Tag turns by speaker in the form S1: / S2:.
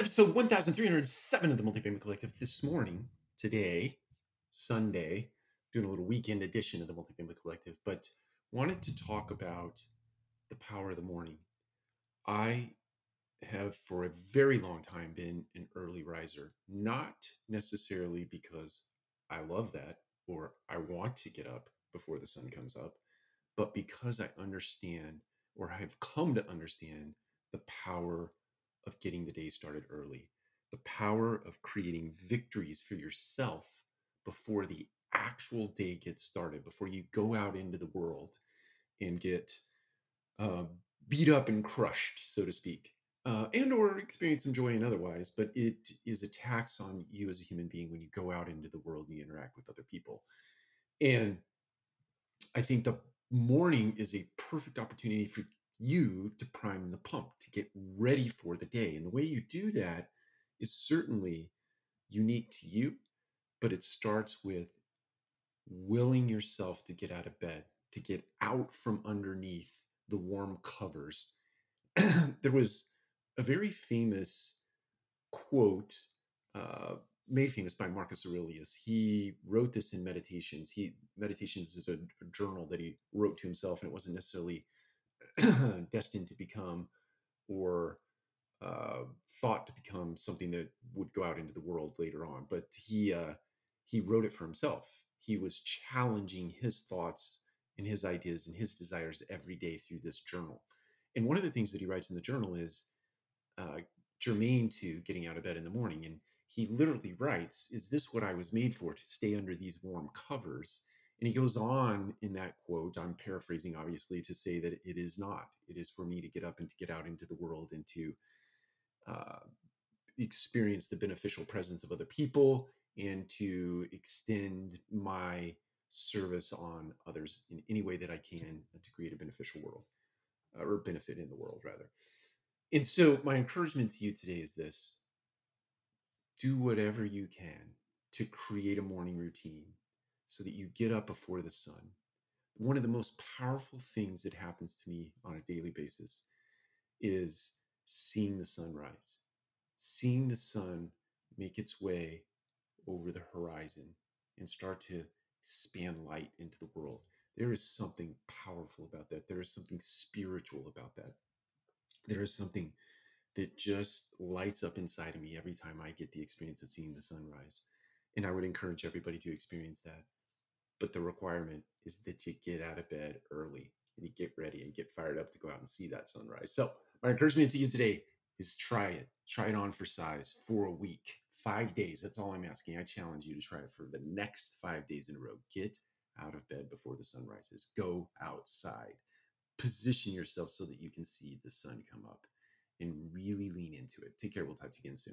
S1: episode 1307 of the Multifamily Collective this morning, today, Sunday, doing a little weekend edition of the Multifamily Collective, but wanted to talk about the power of the morning. I have for a very long time been an early riser, not necessarily because I love that or I want to get up before the sun comes up, but because I understand or I have come to understand the power of getting the day started early, the power of creating victories for yourself before the actual day gets started, before you go out into the world and get uh, beat up and crushed, so to speak, uh, and or experience some joy and otherwise. But it is a tax on you as a human being when you go out into the world and you interact with other people. And I think the morning is a perfect opportunity for you to prime the pump, to get ready for the day. And the way you do that is certainly unique to you, but it starts with willing yourself to get out of bed, to get out from underneath the warm covers. there was a very famous quote, uh, made famous by Marcus Aurelius. He wrote this in Meditations. He Meditations is a, a journal that he wrote to himself, and it wasn't necessarily destined to become or uh, thought to become something that would go out into the world later on. But he uh, he wrote it for himself. He was challenging his thoughts and his ideas and his desires every day through this journal. And one of the things that he writes in the journal is uh, germane to getting out of bed in the morning. And he literally writes, "Is this what I was made for? To stay under these warm covers?" And he goes on in that quote, I'm paraphrasing obviously, to say that it is not. It is for me to get up and to get out into the world and to uh, experience the beneficial presence of other people and to extend my service on others in any way that I can to create a beneficial world or benefit in the world, rather. And so, my encouragement to you today is this do whatever you can to create a morning routine so that you get up before the sun. One of the most powerful things that happens to me on a daily basis is seeing the sunrise, seeing the sun make its way over the horizon and start to expand light into the world. There is something powerful about that. There is something spiritual about that. There is something that just lights up inside of me every time I get the experience of seeing the sunrise. And I would encourage everybody to experience that. But the requirement is that you get out of bed early and you get ready and get fired up to go out and see that sunrise. So, my encouragement to you today is try it. Try it on for size for a week, five days. That's all I'm asking. I challenge you to try it for the next five days in a row. Get out of bed before the sun rises. Go outside. Position yourself so that you can see the sun come up and really lean into it. Take care. We'll talk to you again soon.